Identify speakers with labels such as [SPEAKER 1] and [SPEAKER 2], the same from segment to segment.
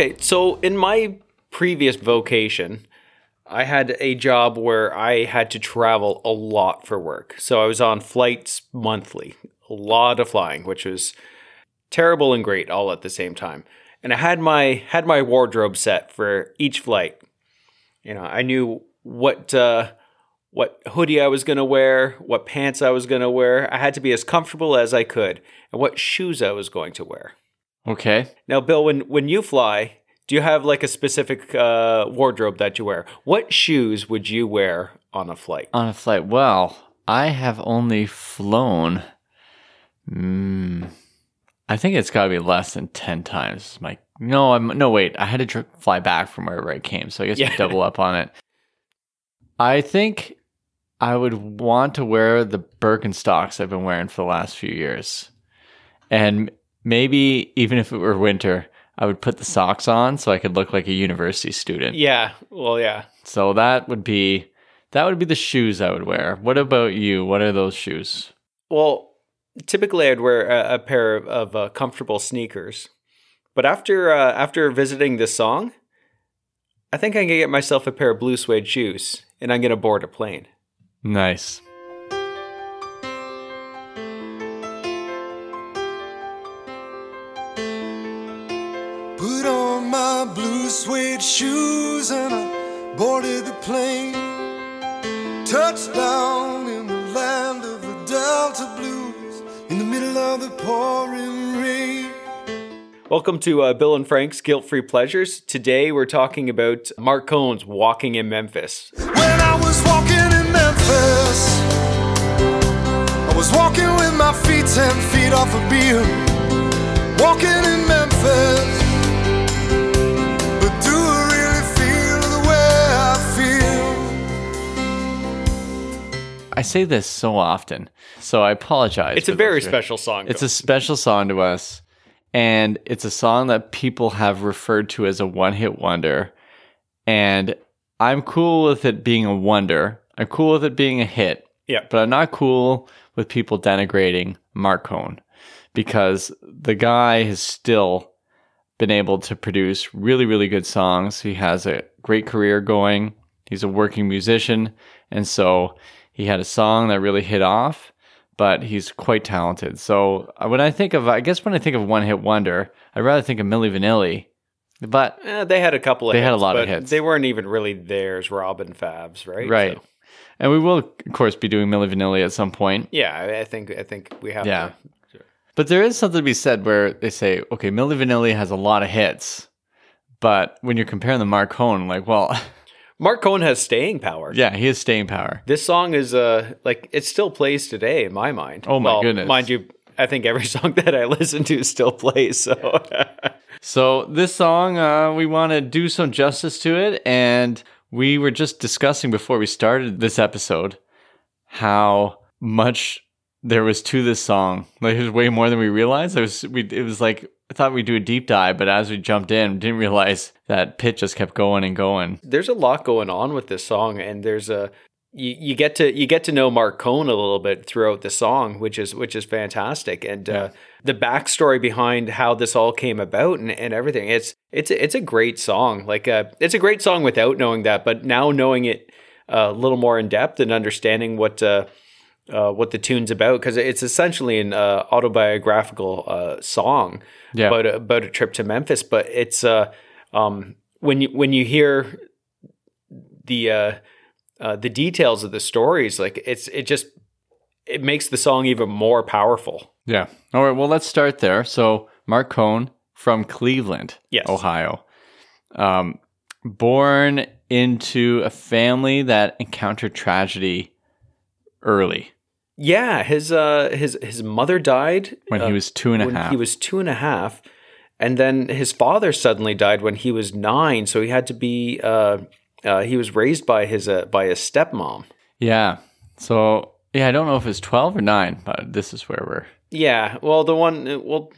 [SPEAKER 1] Okay, so in my previous vocation, I had a job where I had to travel a lot for work. So I was on flights monthly, a lot of flying, which was terrible and great all at the same time. And I had my had my wardrobe set for each flight. You know, I knew what uh, what hoodie I was going to wear, what pants I was going to wear. I had to be as comfortable as I could, and what shoes I was going to wear.
[SPEAKER 2] Okay.
[SPEAKER 1] Now, Bill, when when you fly, do you have like a specific uh, wardrobe that you wear? What shoes would you wear on a flight?
[SPEAKER 2] On a flight. Well, I have only flown. Mm, I think it's got to be less than ten times. My no, I'm no wait. I had to tr- fly back from wherever I came, so I guess
[SPEAKER 1] Yeah.
[SPEAKER 2] double up on it. I think I would want to wear the Birkenstocks I've been wearing for the last few years, and maybe even if it were winter, I would put the socks on so I could look like a university student.
[SPEAKER 1] Yeah, well, yeah.
[SPEAKER 2] So that would be that would be the shoes I would wear. What about you? What are those shoes?
[SPEAKER 1] Well, typically I'd wear a, a pair of, of uh, comfortable sneakers, but after uh, after visiting this song, I think I'm gonna get myself a pair of blue suede shoes, and I'm gonna board a plane.
[SPEAKER 2] Nice.
[SPEAKER 3] Suede shoes and I boarded the plane. Touchdown in the land of the Delta Blues in the middle of the pouring rain.
[SPEAKER 1] Welcome to uh, Bill and Frank's Guilt Free Pleasures. Today we're talking about Marc Cohn's "Walking in Memphis."
[SPEAKER 3] When I was walking in Memphis, I was walking with my feet ten feet off a Beale. Walking in Memphis, I
[SPEAKER 2] say this so often, so I apologize.
[SPEAKER 1] It's a very special song.
[SPEAKER 2] It's a special song to us, and it's a song that people have referred to as a one-hit wonder. And I'm cool with it being a wonder. I'm cool with it being a hit.
[SPEAKER 1] Yeah.
[SPEAKER 2] But I'm not cool with people denigrating Marc Cohn because the guy has still been able to produce really, really good songs. He has a great career going. He's a working musician. And so he had a song that really hit off, but he's quite talented. So uh, when I think of, I guess when I think of one hit wonder, I'd rather think of Milli Vanilli. But
[SPEAKER 1] Eh, they had a couple of
[SPEAKER 2] They had a
[SPEAKER 1] hits,
[SPEAKER 2] lot of hits.
[SPEAKER 1] They weren't even really theirs, Robin Fabs, right?
[SPEAKER 2] Right.
[SPEAKER 1] So,
[SPEAKER 2] and we will, of course, be doing Milli Vanilli at some point.
[SPEAKER 1] yeah, I- I think I think we have
[SPEAKER 2] Yeah.
[SPEAKER 1] to.
[SPEAKER 2] But there is something to be said where they say, okay, Milli Vanilli has a lot of hits, but when you're comparing the Marc Cohn, like, well,
[SPEAKER 1] Mark Cohen has staying power.
[SPEAKER 2] yeah, he has staying power.
[SPEAKER 1] This song is uh like it still plays today in my mind.
[SPEAKER 2] Oh my
[SPEAKER 1] Well,
[SPEAKER 2] goodness.
[SPEAKER 1] Mind you, I think every song that I listen to still plays. So
[SPEAKER 2] So this song, uh, we want to do some justice to it, and we were just discussing before we started this episode how much there was to this song. Like it was way more than we realized. It was we. It was like I thought we'd do a deep dive, but as we jumped in, didn't realize that pit just kept going and going.
[SPEAKER 1] there's a lot going on with this song, and there's a you, you get to you get to know Marc Cohn a little bit throughout the song, which is which is fantastic, and uh, the backstory behind how this all came about and, and everything. It's it's it's a great song. Like uh, it's a great song without knowing that, but now knowing it uh, a little more in depth and understanding what. Uh, uh, what the tune's about because it's essentially an uh, autobiographical uh, song
[SPEAKER 2] Yeah.
[SPEAKER 1] about a, about a trip to Memphis. But it's uh, um, when you when you hear the uh, uh, the details of the stories, like it's it just it makes the song even more powerful.
[SPEAKER 2] Yeah. All right. Well, let's start there. So, Marc Cohn from Cleveland,
[SPEAKER 1] Yes.
[SPEAKER 2] Ohio, um, born into a family that encountered tragedy early
[SPEAKER 1] Yeah, his uh, his his mother died
[SPEAKER 2] when
[SPEAKER 1] uh,
[SPEAKER 2] he was two and a
[SPEAKER 1] when
[SPEAKER 2] half.
[SPEAKER 1] he was two and a half, and then his father suddenly died when he was nine. So he had to be uh, uh, he was raised by his uh, by his stepmom.
[SPEAKER 2] yeah. So, yeah, I don't know if it's 12 or 9, but this is where we're.
[SPEAKER 1] Yeah, well, the one uh, well.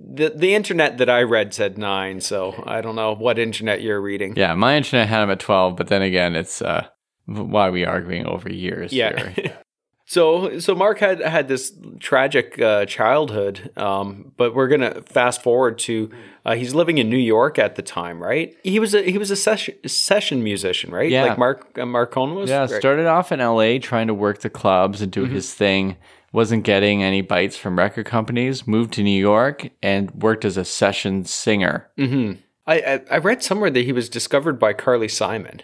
[SPEAKER 1] The, the internet that I read said nine, so I don't know what internet you're reading.
[SPEAKER 2] Yeah, my internet had him at 12, but then again, it's uh, why we arguing over years?
[SPEAKER 1] Yeah. So, so Marc had had this tragic uh, childhood, um, but we're gonna fast forward to uh, he's living in New York at the time, right? He was a he was a session session musician, right?
[SPEAKER 2] Yeah.
[SPEAKER 1] like Marc uh, was.
[SPEAKER 2] Yeah,
[SPEAKER 1] Right.
[SPEAKER 2] started off in LA trying to work the clubs and do his thing. Wasn't getting any bites from record companies. Moved to New York and worked as a session singer.
[SPEAKER 1] I, I I read somewhere that he was discovered by Carly Simon.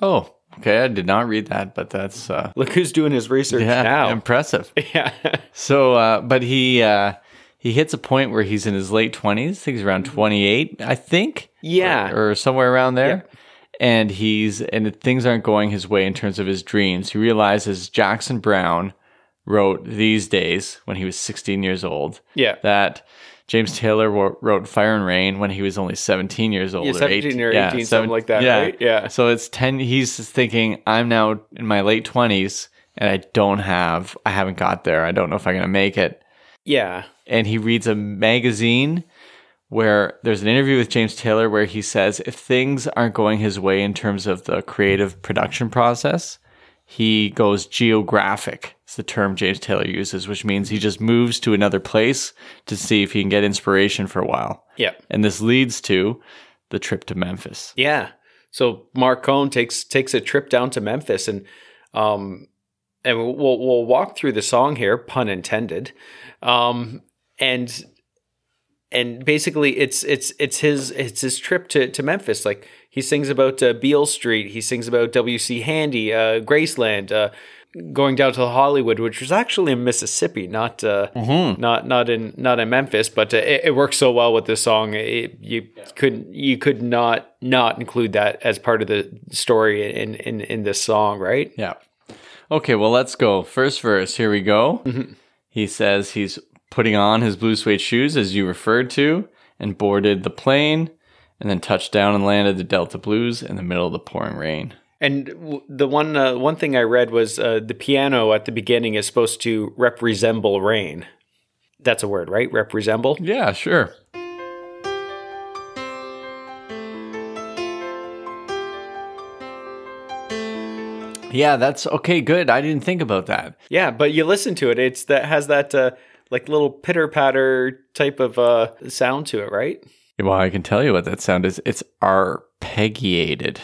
[SPEAKER 2] Oh, okay. I did not read that, but that's uh,
[SPEAKER 1] Look who's doing his research
[SPEAKER 2] yeah,
[SPEAKER 1] now.
[SPEAKER 2] impressive.
[SPEAKER 1] yeah,
[SPEAKER 2] So, uh, but he uh, he hits a point where he's in his late twenties. I think he's around twenty eight. I think.
[SPEAKER 1] Yeah.
[SPEAKER 2] or, or somewhere around there. And he's and things aren't going his way in terms of his dreams. He realizes Jackson Browne wrote these days when he was 16 years old.
[SPEAKER 1] yeah.
[SPEAKER 2] That James Taylor wrote Fire and Rain when he was only 17 years old.
[SPEAKER 1] Yeah,
[SPEAKER 2] or
[SPEAKER 1] 17 or 18, something
[SPEAKER 2] seven-
[SPEAKER 1] like that, right? Yeah.
[SPEAKER 2] So it's 10. He's thinking, I'm now in my late 20s and I don't have, I haven't got there. I don't know if I'm going to make it
[SPEAKER 1] Yeah.
[SPEAKER 2] and he reads a magazine where there's an interview with James Taylor where he says if things aren't going his way in terms of the creative production process, he goes geographic. It's the term James Taylor uses, which means he just moves to another place to see if he can get inspiration for a while.
[SPEAKER 1] Yeah.
[SPEAKER 2] And this leads to the trip to Memphis.
[SPEAKER 1] Yeah. So Marc Cohn takes takes a trip down to Memphis and um and we'll we'll walk through the song here, pun intended. Um and and basically it's it's it's his it's his trip to, to Memphis. Like he sings about uh, Beale Street, he sings about W.C. Handy, uh, Graceland, uh, going down to Hollywood, which was actually in Mississippi, not uh, not not in not in Memphis, but uh, it, it works so well with this song. It, you couldn't you could not not include that as part of the story in in in this song, right?
[SPEAKER 2] Yeah. Okay, well, let's go. First verse. Here we go. He says he's putting on his blue suede shoes, as you referred to, and boarded the plane, and then touched down and landed the Delta Blues in the middle of the pouring rain.
[SPEAKER 1] And the one uh, one thing I read was uh, the piano at the beginning is supposed to resemble rain. That's a word, right? Resemble.
[SPEAKER 2] Yeah, sure. Yeah, that's okay. Good. I didn't think about that.
[SPEAKER 1] Yeah, but you listen to it; it's that has that uh, like little pitter patter type of uh, sound to it, right?
[SPEAKER 2] Well, I can tell you what that sound is. It's arpeggiated.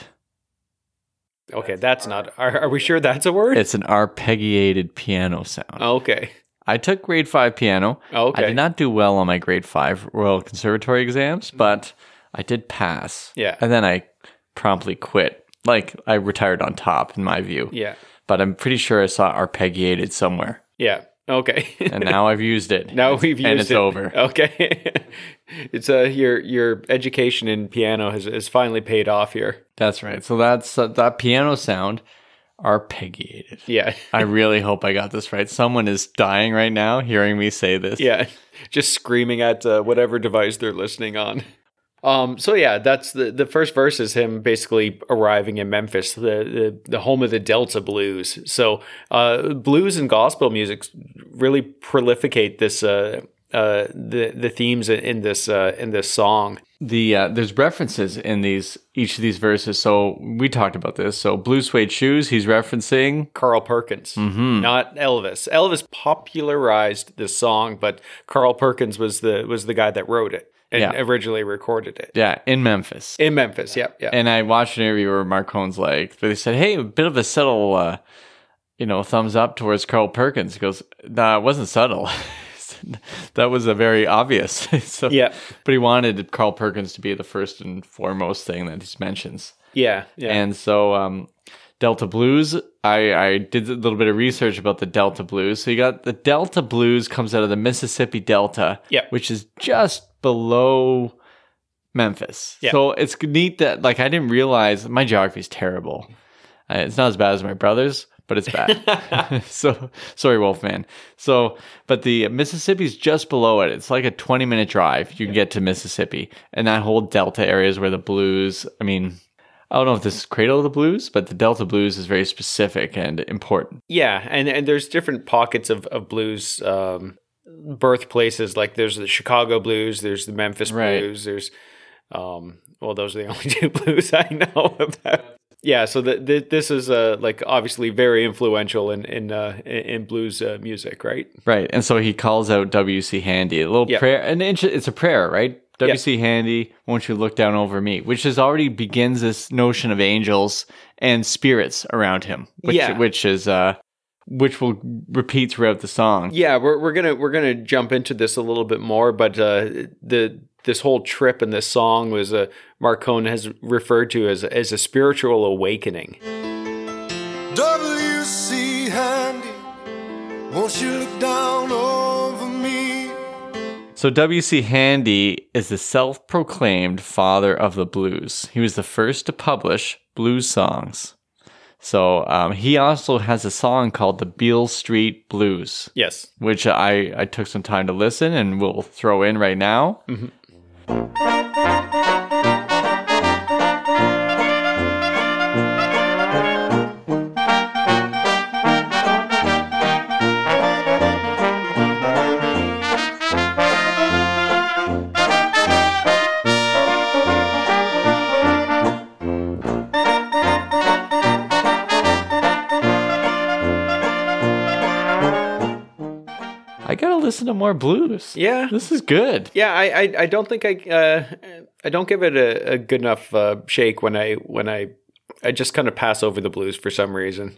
[SPEAKER 1] Okay, that's not. Are, are we sure that's a word?
[SPEAKER 2] It's an arpeggiated piano sound.
[SPEAKER 1] okay.
[SPEAKER 2] I took grade five piano.
[SPEAKER 1] Okay.
[SPEAKER 2] I did not do well on my grade five Royal Conservatory exams, mm. but I did pass.
[SPEAKER 1] Yeah.
[SPEAKER 2] And then I promptly quit. Like I retired on top, in my view.
[SPEAKER 1] Yeah.
[SPEAKER 2] But I'm pretty sure I saw arpeggiated somewhere.
[SPEAKER 1] Yeah. Okay.
[SPEAKER 2] And now I've used it.
[SPEAKER 1] now we've used it.
[SPEAKER 2] and it's
[SPEAKER 1] it.
[SPEAKER 2] over.
[SPEAKER 1] Okay. it's uh your your education in piano has, has finally paid off here.
[SPEAKER 2] That's right. So that's uh, that piano sound arpeggiated.
[SPEAKER 1] Yeah.
[SPEAKER 2] I really hope I got this right. Someone is dying right now hearing me say this.
[SPEAKER 1] Yeah, just screaming at uh, whatever device they're listening on. Um, so yeah, that's the the first verse is him basically arriving in Memphis, the the, the home of the Delta blues. So uh, blues and gospel music really prolificate this uh, uh, the the themes in this uh, in this song.
[SPEAKER 2] the uh, there's references in these each of these verses. So we talked about this. So blue suede shoes, he's referencing.
[SPEAKER 1] Carl Perkins, not Elvis. Elvis popularized this song, but Carl Perkins was the was the guy that wrote it and
[SPEAKER 2] Yeah.
[SPEAKER 1] originally recorded it
[SPEAKER 2] Yeah, in Memphis.
[SPEAKER 1] in Memphis. Yep, yeah.
[SPEAKER 2] And I watched an interview where Marc Cohn's like, they said, "Hey, a bit of a subtle, uh, you know, thumbs up towards Carl Perkins." He goes, "Nah, it wasn't subtle. that was a very obvious." so,
[SPEAKER 1] Yeah.
[SPEAKER 2] but he wanted Carl Perkins to be the first and foremost thing that he mentions.
[SPEAKER 1] Yeah, yeah.
[SPEAKER 2] And so um, Delta Blues, I, I did a little bit of research about the Delta Blues. So you got the Delta Blues comes out of the Mississippi Delta,
[SPEAKER 1] Yeah.
[SPEAKER 2] which is just below Memphis.
[SPEAKER 1] Yeah.
[SPEAKER 2] So it's neat that like I didn't realize my geography is terrible. Uh, it's not as bad as my brother's, but it's bad. so sorry, Wolfman. So, but the Mississippi's just below it. It's like a 20 minute drive. You can get to Mississippi, and that whole Delta area is where the blues. I mean, I don't know if this is Cradle of the Blues, but the Delta Blues is very specific and important.
[SPEAKER 1] yeah, and and there's different pockets of of blues um, birthplaces. Like there's the Chicago blues, there's the Memphis
[SPEAKER 2] Right.
[SPEAKER 1] blues, there's um, well, those are the only two blues I know about. yeah, so the, the, this is uh, like obviously very influential in in uh, in blues uh, music, right?
[SPEAKER 2] Right. And so he calls out W.C. Handy, a little
[SPEAKER 1] Yeah.
[SPEAKER 2] prayer. And it's it's a prayer, right? W.C. Handy, won't you look down over me? Which is already begins this notion of angels and spirits around him, which,
[SPEAKER 1] Yeah.
[SPEAKER 2] which is, uh, which will repeat throughout the song.
[SPEAKER 1] Yeah, we're we're gonna we're gonna jump into this a little bit more, but uh, the this whole trip and this song was uh, Marc Cohn has referred to as as a spiritual awakening.
[SPEAKER 3] W.C. Handy, won't you look down over me?
[SPEAKER 2] So W.C. Handy is the self-proclaimed father of the blues. He was the first to publish blues songs. So um, he also has a song called the Beale Street Blues.
[SPEAKER 1] Yes.
[SPEAKER 2] which I, I took some time to listen and we'll throw in right now. I listen to more blues.
[SPEAKER 1] Yeah.
[SPEAKER 2] This is good.
[SPEAKER 1] Yeah, I, I, I don't think I uh, I don't give it a, a good enough uh, shake when I when I I just kind of pass over the blues for some reason.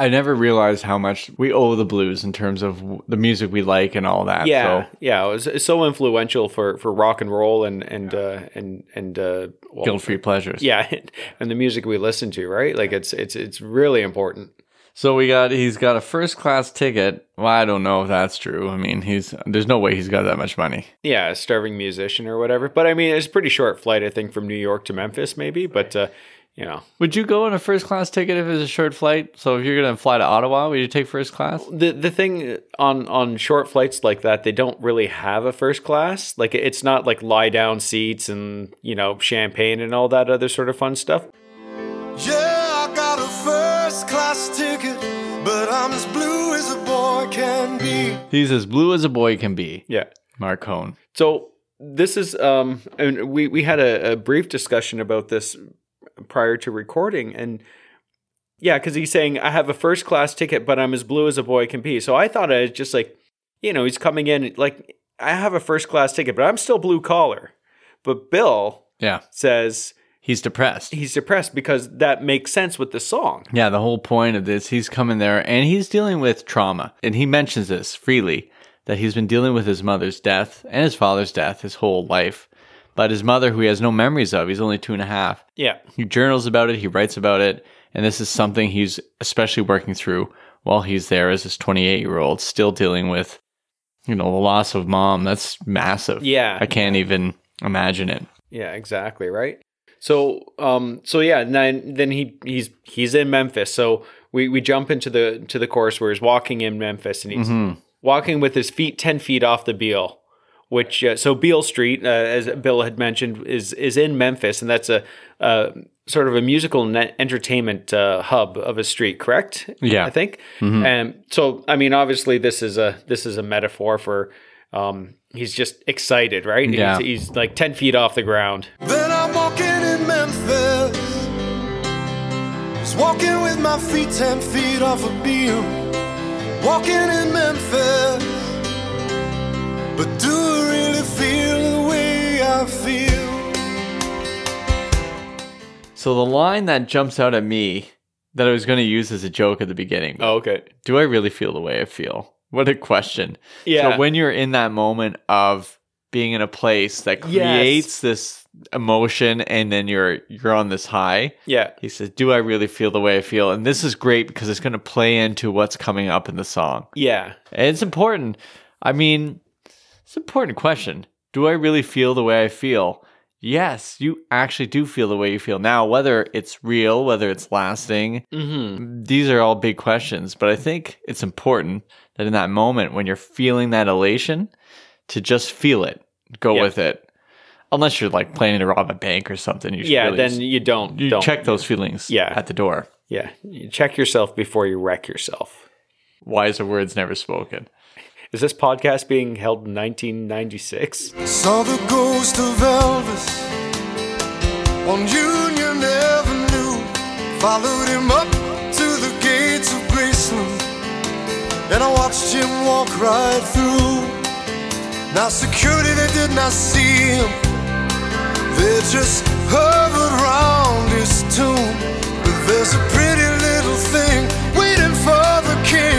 [SPEAKER 2] I never realized how much we owe the blues in terms of the music we like and all that.
[SPEAKER 1] Yeah,
[SPEAKER 2] So
[SPEAKER 1] yeah, it was it's so influential for, for rock and roll and and uh, and and uh, well,
[SPEAKER 2] guilt free pleasures.
[SPEAKER 1] Yeah, and the music we listen to, right? Like it's it's it's really important.
[SPEAKER 2] So we got he's got a first class ticket. Well, I don't know if that's true. I mean, he's there's no way he's got that much money.
[SPEAKER 1] Yeah, a starving musician or whatever. But I mean, it's a pretty short flight, I think, from New York to Memphis, maybe. But uh, you know,
[SPEAKER 2] Would you go on a first class ticket if it was a short flight? So if you're gonna fly to Ottawa, would you take first class?
[SPEAKER 1] the the thing on on short flights like that, they don't really have a first class. Like it's not like lie down seats and you know champagne and all that other sort of fun stuff.
[SPEAKER 3] Yeah, I got a first class ticket, but I'm as blue as a boy can be.
[SPEAKER 2] He's as blue as a boy can be.
[SPEAKER 1] Yeah.
[SPEAKER 2] Marc Cohn.
[SPEAKER 1] So this is um and we we had a, a brief discussion about this prior to recording and yeah because he's saying i have a first class ticket but i'm as blue as a boy can be so i thought i was just like you know he's coming in like i have a first class ticket but i'm still blue collar but bill
[SPEAKER 2] Yeah.
[SPEAKER 1] says
[SPEAKER 2] He's depressed.
[SPEAKER 1] he's depressed because that makes sense with the song
[SPEAKER 2] Yeah, the whole point of this, he's coming there and he's dealing with trauma. And he mentions this freely that he's been dealing with his mother's death and his father's death his whole life. But his mother, who he has no memories of, he's only two and a half.
[SPEAKER 1] yeah
[SPEAKER 2] He journals about it, he writes about it, and this is something he's especially working through while he's there as this 28 year old, still dealing with, you know, the loss of mom. That's massive.
[SPEAKER 1] Yeah.
[SPEAKER 2] I can't even imagine it.
[SPEAKER 1] Yeah, exactly, right? So um so yeah, and then then he he's he's in Memphis. So we we jump into the to the chorus where he's walking in Memphis and he's walking with his feet 10 feet off the Beale. Which uh, so Beale Street, uh, as Bill had mentioned, is is in Memphis, and that's a, uh sort of a musical and entertainment uh, hub of a street, correct?
[SPEAKER 2] Yeah.
[SPEAKER 1] I think. And so, I mean, obviously, this is a this is a metaphor for um, he's just excited, right?
[SPEAKER 2] Yeah.
[SPEAKER 1] He's, he's like ten feet off the ground.
[SPEAKER 3] Walking with my feet ten feet off a Beale. Walking in Memphis. But do I really feel the way I feel?
[SPEAKER 2] So the line that jumps out at me that I was going to use as a joke at the beginning.
[SPEAKER 1] Oh, okay.
[SPEAKER 2] Do I really feel the way I feel? What a question.
[SPEAKER 1] Yeah.
[SPEAKER 2] So when you're in that moment of being in a place that
[SPEAKER 1] Yes.
[SPEAKER 2] creates this emotion and then you're you're on this high,
[SPEAKER 1] Yeah.
[SPEAKER 2] he says, "Do I really feel the way I feel?" And this is great because it's going to play into what's coming up in the song.
[SPEAKER 1] Yeah.
[SPEAKER 2] And it's important. I mean, it's an important question. Do I really feel the way I feel? Yes, you actually do feel the way you feel now, whether it's real, whether it's lasting.
[SPEAKER 1] Mm-hmm.
[SPEAKER 2] These are all big questions, but I think it's important that in that moment when you're feeling that elation, to just feel it, go
[SPEAKER 1] Yeah.
[SPEAKER 2] with it. Unless you're like planning to rob a bank or something, you should
[SPEAKER 1] Yeah.
[SPEAKER 2] really
[SPEAKER 1] then
[SPEAKER 2] s-
[SPEAKER 1] you don't.
[SPEAKER 2] you
[SPEAKER 1] don't.
[SPEAKER 2] check those feelings
[SPEAKER 1] Yeah.
[SPEAKER 2] at the door.
[SPEAKER 1] Yeah. You check yourself before you wreck yourself.
[SPEAKER 2] Wiser words never spoken.
[SPEAKER 1] Is this podcast being held in 1996?
[SPEAKER 3] Saw the ghost of Elvis on Union Avenue. Followed him up to the gates of Graceland, and I watched him walk right through. Now, security, they did not see him, they just hovered round his tomb. But there's a pretty little thing waiting for the king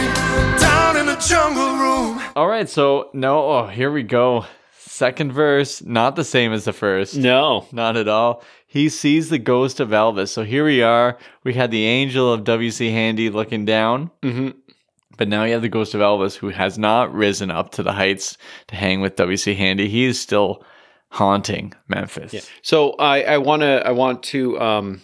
[SPEAKER 3] down in the jungle room.
[SPEAKER 2] All right, so no, oh, here we go. Second verse, not the same as the first.
[SPEAKER 1] No.
[SPEAKER 2] Not at all. He sees the ghost of Elvis. So here we are. We had the angel of W.C. Handy looking down.
[SPEAKER 1] Mhm.
[SPEAKER 2] But now you have the ghost of Elvis who has not risen up to the heights to hang with W.C. Handy. He is still haunting Memphis. Yeah.
[SPEAKER 1] So I, I want to I want to um,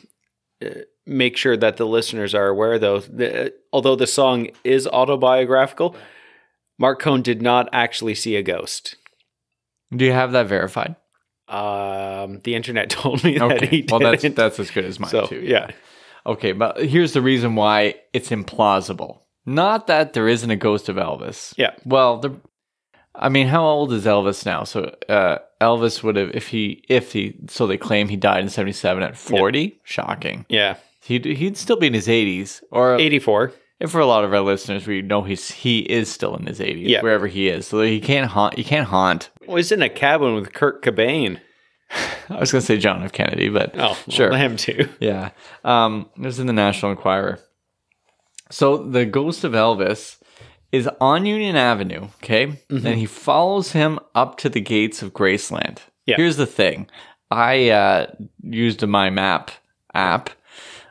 [SPEAKER 1] uh, make sure that the listeners are aware, though, that, although the song is autobiographical, Marc Cohn did not actually see a ghost.
[SPEAKER 2] Do you have that verified?
[SPEAKER 1] Um, the internet told me that he did.
[SPEAKER 2] Well, that's that's as good as mine
[SPEAKER 1] so
[SPEAKER 2] too.
[SPEAKER 1] yeah.
[SPEAKER 2] Okay, but here's the reason why it's implausible. Not that there isn't a ghost of Elvis.
[SPEAKER 1] Yeah.
[SPEAKER 2] Well, the, I mean, how old is Elvis now? So uh, Elvis would have, if he, if he, so they claim he died in '77 at 40. Shocking.
[SPEAKER 1] Yeah,
[SPEAKER 2] He'd he'd still be in his 80s, or
[SPEAKER 1] eighty four.
[SPEAKER 2] and for a lot of our listeners, we know he's he is still in his 80s,
[SPEAKER 1] Yeah.
[SPEAKER 2] wherever he is. So he can't haunt. You can't haunt.
[SPEAKER 1] Well, he's in a cabin with Kurt Cobain.
[SPEAKER 2] I was gonna say John F. Kennedy, but
[SPEAKER 1] Oh,
[SPEAKER 2] sure.
[SPEAKER 1] well, him too.
[SPEAKER 2] Yeah. Um, it was in the National Enquirer. So the ghost of Elvis is on Union Avenue, okay? And he follows him up to the gates of Graceland.
[SPEAKER 1] Yeah.
[SPEAKER 2] Here's the thing. I uh, used my map app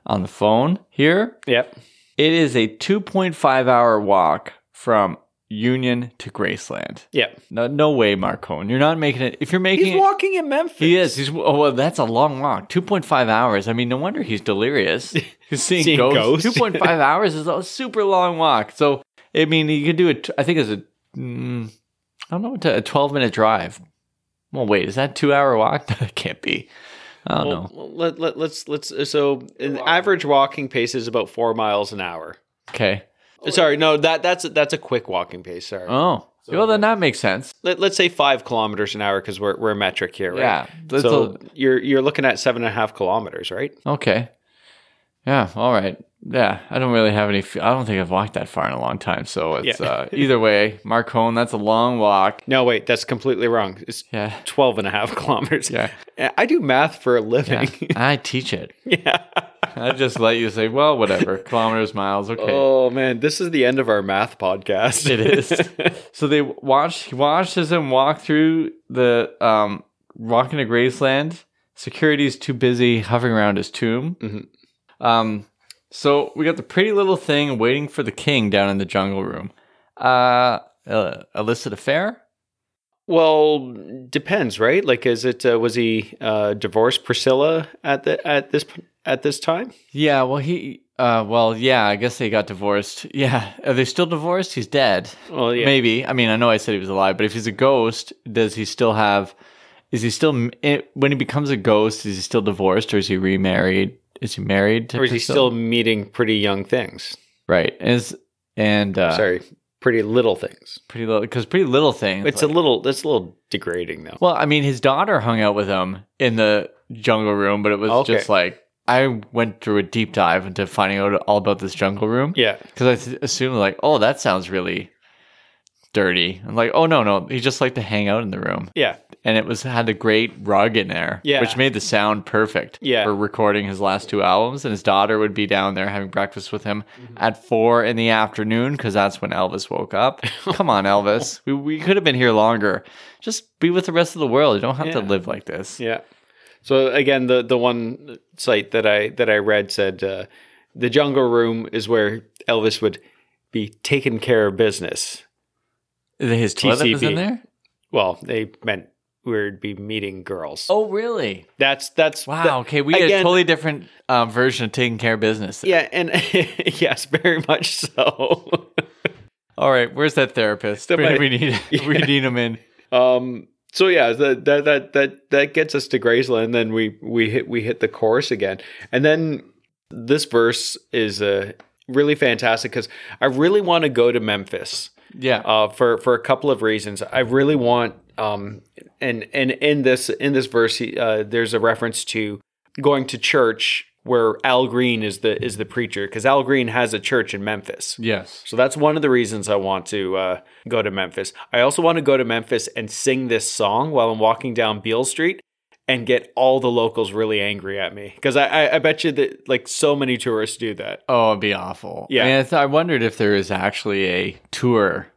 [SPEAKER 2] on the phone here.
[SPEAKER 1] Yep.
[SPEAKER 2] It is a 2.5 hour walk from Union to Graceland.
[SPEAKER 1] Yep.
[SPEAKER 2] No, no way, Marc Cohn. You're not making it. If you're making
[SPEAKER 1] He's
[SPEAKER 2] it,
[SPEAKER 1] walking in Memphis.
[SPEAKER 2] he is. He's oh well, that's a long walk. Two point five hours. I mean, no wonder he's delirious. He's seeing,
[SPEAKER 1] Seeing
[SPEAKER 2] ghosts.
[SPEAKER 1] ghosts.
[SPEAKER 2] Two point five hours is a super long walk. So I mean, you could do it. I think it's a. Mm, I don't know. what to, A twelve minute drive. Well, wait. Is that two hour walk? That can't be. I don't know.
[SPEAKER 1] Let, let, let's let's so an average walking pace is about four miles an hour.
[SPEAKER 2] Okay.
[SPEAKER 1] Sorry, no that that's that's a quick walking pace. Sorry,
[SPEAKER 2] Oh. well, then that makes sense.
[SPEAKER 1] Let, let's say five kilometers an hour because we're we're metric here, right?
[SPEAKER 2] Yeah. That's
[SPEAKER 1] So you're you're looking at seven and a half kilometers, right?
[SPEAKER 2] okay. Yeah. All right. Yeah. I don't really have any. f- I don't think I've walked that far in a long time. So it's
[SPEAKER 1] Yeah.
[SPEAKER 2] uh, either way. Marc Cohn. That's a long walk.
[SPEAKER 1] No, wait, that's completely wrong. It's
[SPEAKER 2] Yeah.
[SPEAKER 1] 12 and a half kilometers.
[SPEAKER 2] Yeah.
[SPEAKER 1] I do math for a
[SPEAKER 2] Yeah.
[SPEAKER 1] living.
[SPEAKER 2] I teach it.
[SPEAKER 1] Yeah.
[SPEAKER 2] I just let you say, well, whatever, kilometers, miles, okay.
[SPEAKER 1] Oh man, this is the end of our math podcast.
[SPEAKER 2] It is. so they watched. He watches him walk through the um, walking to Graceland. Security's too busy hovering around his tomb.
[SPEAKER 1] Mhm.
[SPEAKER 2] Um, so we got the pretty little thing waiting for the king down in the jungle room. Uh, uh illicit affair.
[SPEAKER 1] well, depends, right? Like, is it uh, was he uh, divorced Priscilla at the at this at this time?
[SPEAKER 2] Yeah. Well, he. Uh, well, yeah. I guess they got divorced. Yeah. Are they still divorced? He's dead.
[SPEAKER 1] Well, yeah.
[SPEAKER 2] Maybe. I mean, I know I said he was alive, but if he's a ghost, does he still have? Is he still when he becomes a ghost? Is he still divorced or is he remarried? Is he married? To
[SPEAKER 1] Or is he still meeting pretty young things?
[SPEAKER 2] right? Is and uh,
[SPEAKER 1] Sorry, pretty little things.
[SPEAKER 2] pretty little because pretty little thing.
[SPEAKER 1] It's a little. It's a little degrading, though.
[SPEAKER 2] well, I mean, his daughter hung out with him in the jungle room, but it was
[SPEAKER 1] Okay.
[SPEAKER 2] just like I went through a deep dive into finding out all about this jungle room.
[SPEAKER 1] Yeah.
[SPEAKER 2] because I th- assumed like, oh, that sounds really dirty. I'm like, oh no, no, he just liked to hang out in the room.
[SPEAKER 1] Yeah.
[SPEAKER 2] And it was had a great rug in there,
[SPEAKER 1] Yeah.
[SPEAKER 2] which made the sound perfect
[SPEAKER 1] Yeah.
[SPEAKER 2] for recording his last two albums. And his daughter would be down there having breakfast with him
[SPEAKER 1] Mm-hmm.
[SPEAKER 2] at four in the afternoon because that's when Elvis woke up. Come on, Elvis, we we could have been here longer. Just be with the rest of the world. You don't have to live like this.
[SPEAKER 1] Yeah. So again, the the one site that I that I read said uh, the jungle room is where Elvis would be taking care of business.
[SPEAKER 2] His toilet was in there.
[SPEAKER 1] Well, they meant we'd be meeting girls.
[SPEAKER 2] Oh, really?
[SPEAKER 1] That's that's
[SPEAKER 2] Wow.
[SPEAKER 1] that-
[SPEAKER 2] okay, we had a totally different um, version of taking care of business. there.
[SPEAKER 1] Yeah, and yes, very much so.
[SPEAKER 2] All right, where's that therapist? We, need we need him in.
[SPEAKER 1] Um. So yeah, that that that that that gets us to Graceland. Then we we hit we hit the chorus again, and then this verse is uh, really fantastic because I really want to go to Memphis
[SPEAKER 2] Yeah.
[SPEAKER 1] uh, for for a couple of reasons. I really want um and and in this in this verse, he, uh, there's a reference to going to church where Al Green is the is the preacher because Al Green has a church in Memphis.
[SPEAKER 2] Yes.
[SPEAKER 1] So that's one of the reasons I want to uh, go to Memphis. I also want to go to Memphis and sing this song while I'm walking down Beale Street and get all the locals really angry at me because I, I I bet you that like so many tourists do that.
[SPEAKER 2] Oh, it'd be awful.
[SPEAKER 1] Yeah.
[SPEAKER 2] I, mean, I, th- I wondered if there is actually a tour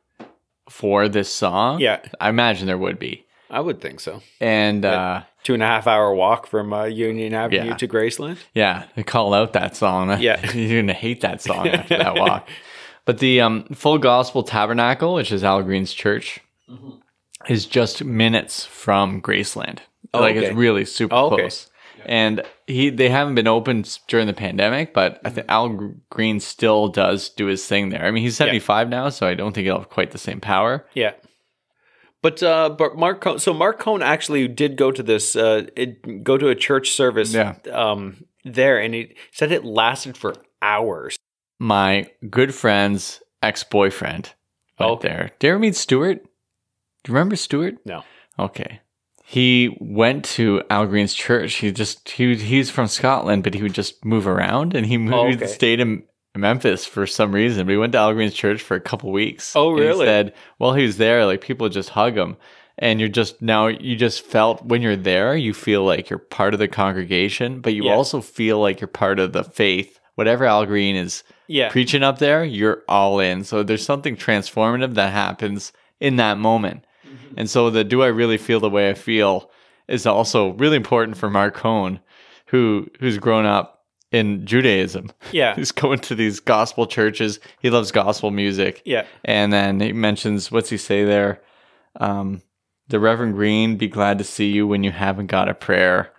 [SPEAKER 2] for this song.
[SPEAKER 1] Yeah.
[SPEAKER 2] I imagine there would be.
[SPEAKER 1] I would think so.
[SPEAKER 2] And uh,
[SPEAKER 1] Two and a half hour walk from uh, Union Avenue
[SPEAKER 2] Yeah.
[SPEAKER 1] to Graceland.
[SPEAKER 2] yeah, they call out that song.
[SPEAKER 1] Yeah.
[SPEAKER 2] You're to hate that song after that walk. But the um, Full Gospel Tabernacle, which is Al Green's church, is just minutes from Graceland.
[SPEAKER 1] Oh,
[SPEAKER 2] like
[SPEAKER 1] okay.
[SPEAKER 2] it's really super
[SPEAKER 1] Oh, okay.
[SPEAKER 2] close. And he they haven't been open during the pandemic, but I think Al Green still does do his thing there. I mean, he's 75 now, so I don't think he'll have quite the same power.
[SPEAKER 1] Yeah. But uh, but Marc Cohn, so Marc Cohn actually did go to this uh, it, go to a church service
[SPEAKER 2] Yeah.
[SPEAKER 1] um there and he said it lasted for hours.
[SPEAKER 2] My good friend's ex-boyfriend went
[SPEAKER 1] Okay.
[SPEAKER 2] there. Ever meet Stuart? Do you remember Stuart?
[SPEAKER 1] No.
[SPEAKER 2] Okay. He went to Al Green's church. He just he he's from Scotland, but he would just move around, and he oh, moved,
[SPEAKER 1] Oh, okay.
[SPEAKER 2] stayed in Memphis for some reason. But he went to Al Green's church for a couple weeks.
[SPEAKER 1] Oh,
[SPEAKER 2] And he
[SPEAKER 1] really?
[SPEAKER 2] said while he was there, like people just hug him, and you're just now you just felt when you're there, you feel like you're part of the congregation, but you
[SPEAKER 1] Yeah.
[SPEAKER 2] also feel like you're part of the faith. Whatever Al Green is
[SPEAKER 1] Yeah.
[SPEAKER 2] preaching up there, you're all in. So there's something transformative that happens in that moment. And so the do I really feel the way I feel is also really important for Marc Cohn, who who's grown up in Judaism.
[SPEAKER 1] yeah.
[SPEAKER 2] He's going to these gospel churches. He loves gospel music.
[SPEAKER 1] Yeah.
[SPEAKER 2] And then he mentions what's he say there? Um, the Reverend Green, be glad to see you when you haven't got a prayer.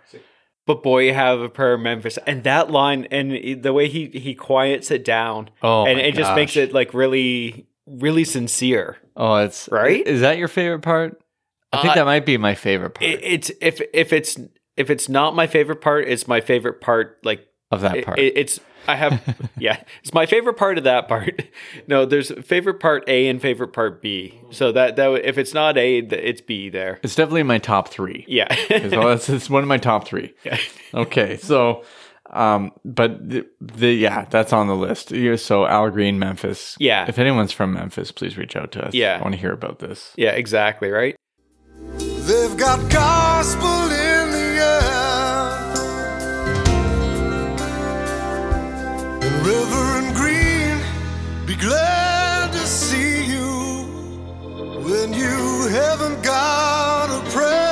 [SPEAKER 1] But boy, you have a prayer in Memphis, and that line and the way he he quiets it down,
[SPEAKER 2] Oh,
[SPEAKER 1] and it just makes it like really really sincere.
[SPEAKER 2] Oh, it's
[SPEAKER 1] Right?
[SPEAKER 2] Is that your favorite part? I think
[SPEAKER 1] Uh,
[SPEAKER 2] that might be my favorite part
[SPEAKER 1] It, it's if if it's if it's not my favorite part, it's my favorite part. Like
[SPEAKER 2] of that part.
[SPEAKER 1] it- it's I have yeah, it's my favorite part of that part. No, there's favorite part A and favorite part B. So that that if it's not A, it's B there.
[SPEAKER 2] it's definitely my top three.
[SPEAKER 1] Yeah,
[SPEAKER 2] it's, it's one of my top three.
[SPEAKER 1] Yeah.
[SPEAKER 2] Okay, so, um, but the, the yeah, that's on the list. Yeah, So Al Green, Memphis.
[SPEAKER 1] Yeah.
[SPEAKER 2] If anyone's from Memphis, please reach out to us.
[SPEAKER 1] Yeah.
[SPEAKER 2] I want to hear about this.
[SPEAKER 1] yeah, exactly, right?
[SPEAKER 3] They've got gospel in the air. And Reverend Green, be glad to see you when you haven't got a prayer.